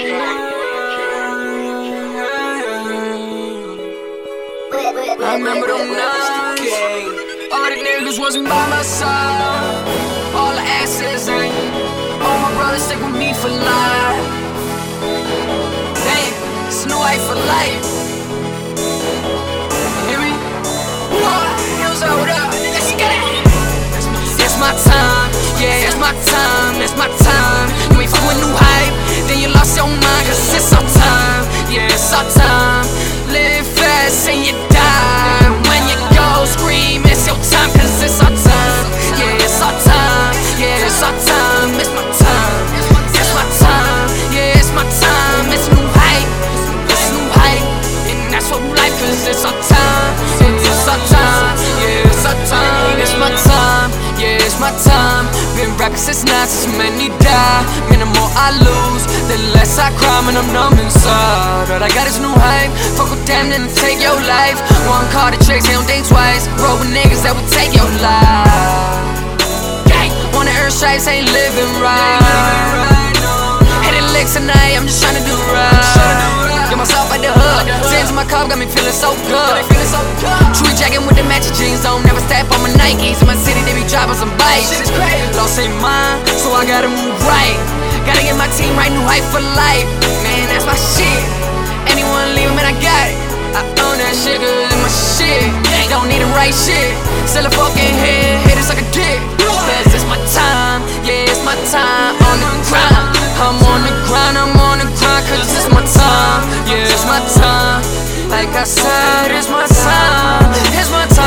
I remember them nights. All the niggas wasn't by my side. All the asses ain't. All my brothers stick with me for life. It's new life for life. Hear me? What? Yo, so what up? Let's get it. It's my time, yeah, it's my time, it's my time. My time. Been rapping since nine, since many die. Man, the more I lose, the less I cry, man, I'm numb inside. But I got this new hype, fuck with them, then take your life. One car to chase, they don't think twice. Roll with niggas that would take your life. Gang, wanna earn stripes, ain't living right. Hitting licks tonight, I'm just In my cup got me feeling so good. True jacket with the matching jeans on. Never step on my Nikes. In my city, they be driving some bikes. Lost ain't mine, so I gotta move right. Gotta get my team right, new hype for life. Man, that's my shit. Anyone leave man, I got it. I own that shit, cause it's my shit. Don't need the right shit. Still a fucking head, hit it like a dick. Cause it's my time, Like I said, it's my time, it's my time,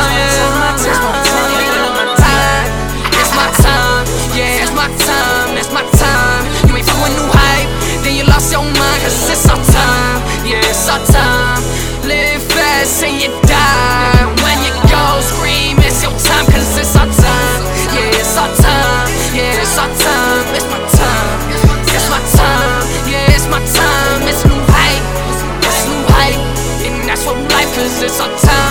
cause it's our time,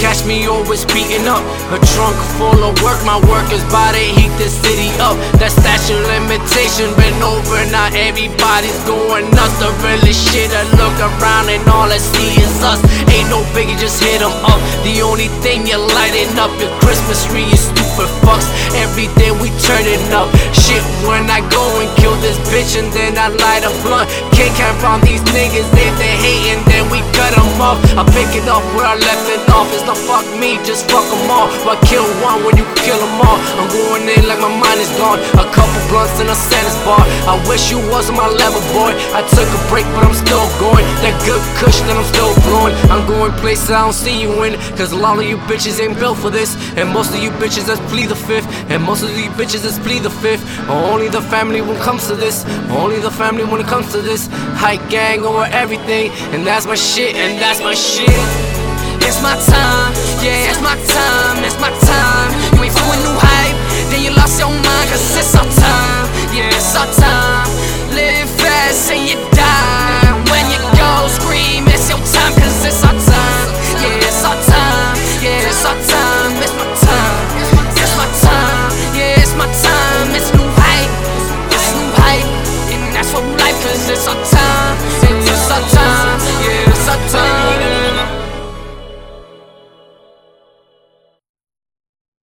Catch me always beating up. A trunk full of work, my work is to heat the city up. That statute limitation been over, now everybody's going nuts. The really shit, I look around and all I see is us. Ain't no biggie, just hit 'em up. The only thing you're lighting up your Christmas tree, you stupid fucks. Every day we turning up. Shit, when I go and kill this bitch and then I light a blunt. Can't count on these niggas, if they hating, we cut 'em off. I pick it up where I left it off. It's not fuck me, just fuck 'em all. Why kill one when you can kill 'em all? I'm going in like my mind is gone. A couple blunts in a Santa's bar. I wish you was on my level, boy. I took a break, but I'm still going. That good kush that I'm still blowing. I'm going places I don't see you in. Cause a lot of you bitches ain't built for this. And most of you bitches that's plead the fifth. And most of you bitches that's plead the fifth. Only the family when it comes to this. Only the family when it comes to this. Hike gang over everything. And that's my shit, and that's my shit. It's my time, yeah, it's my time, it's my time.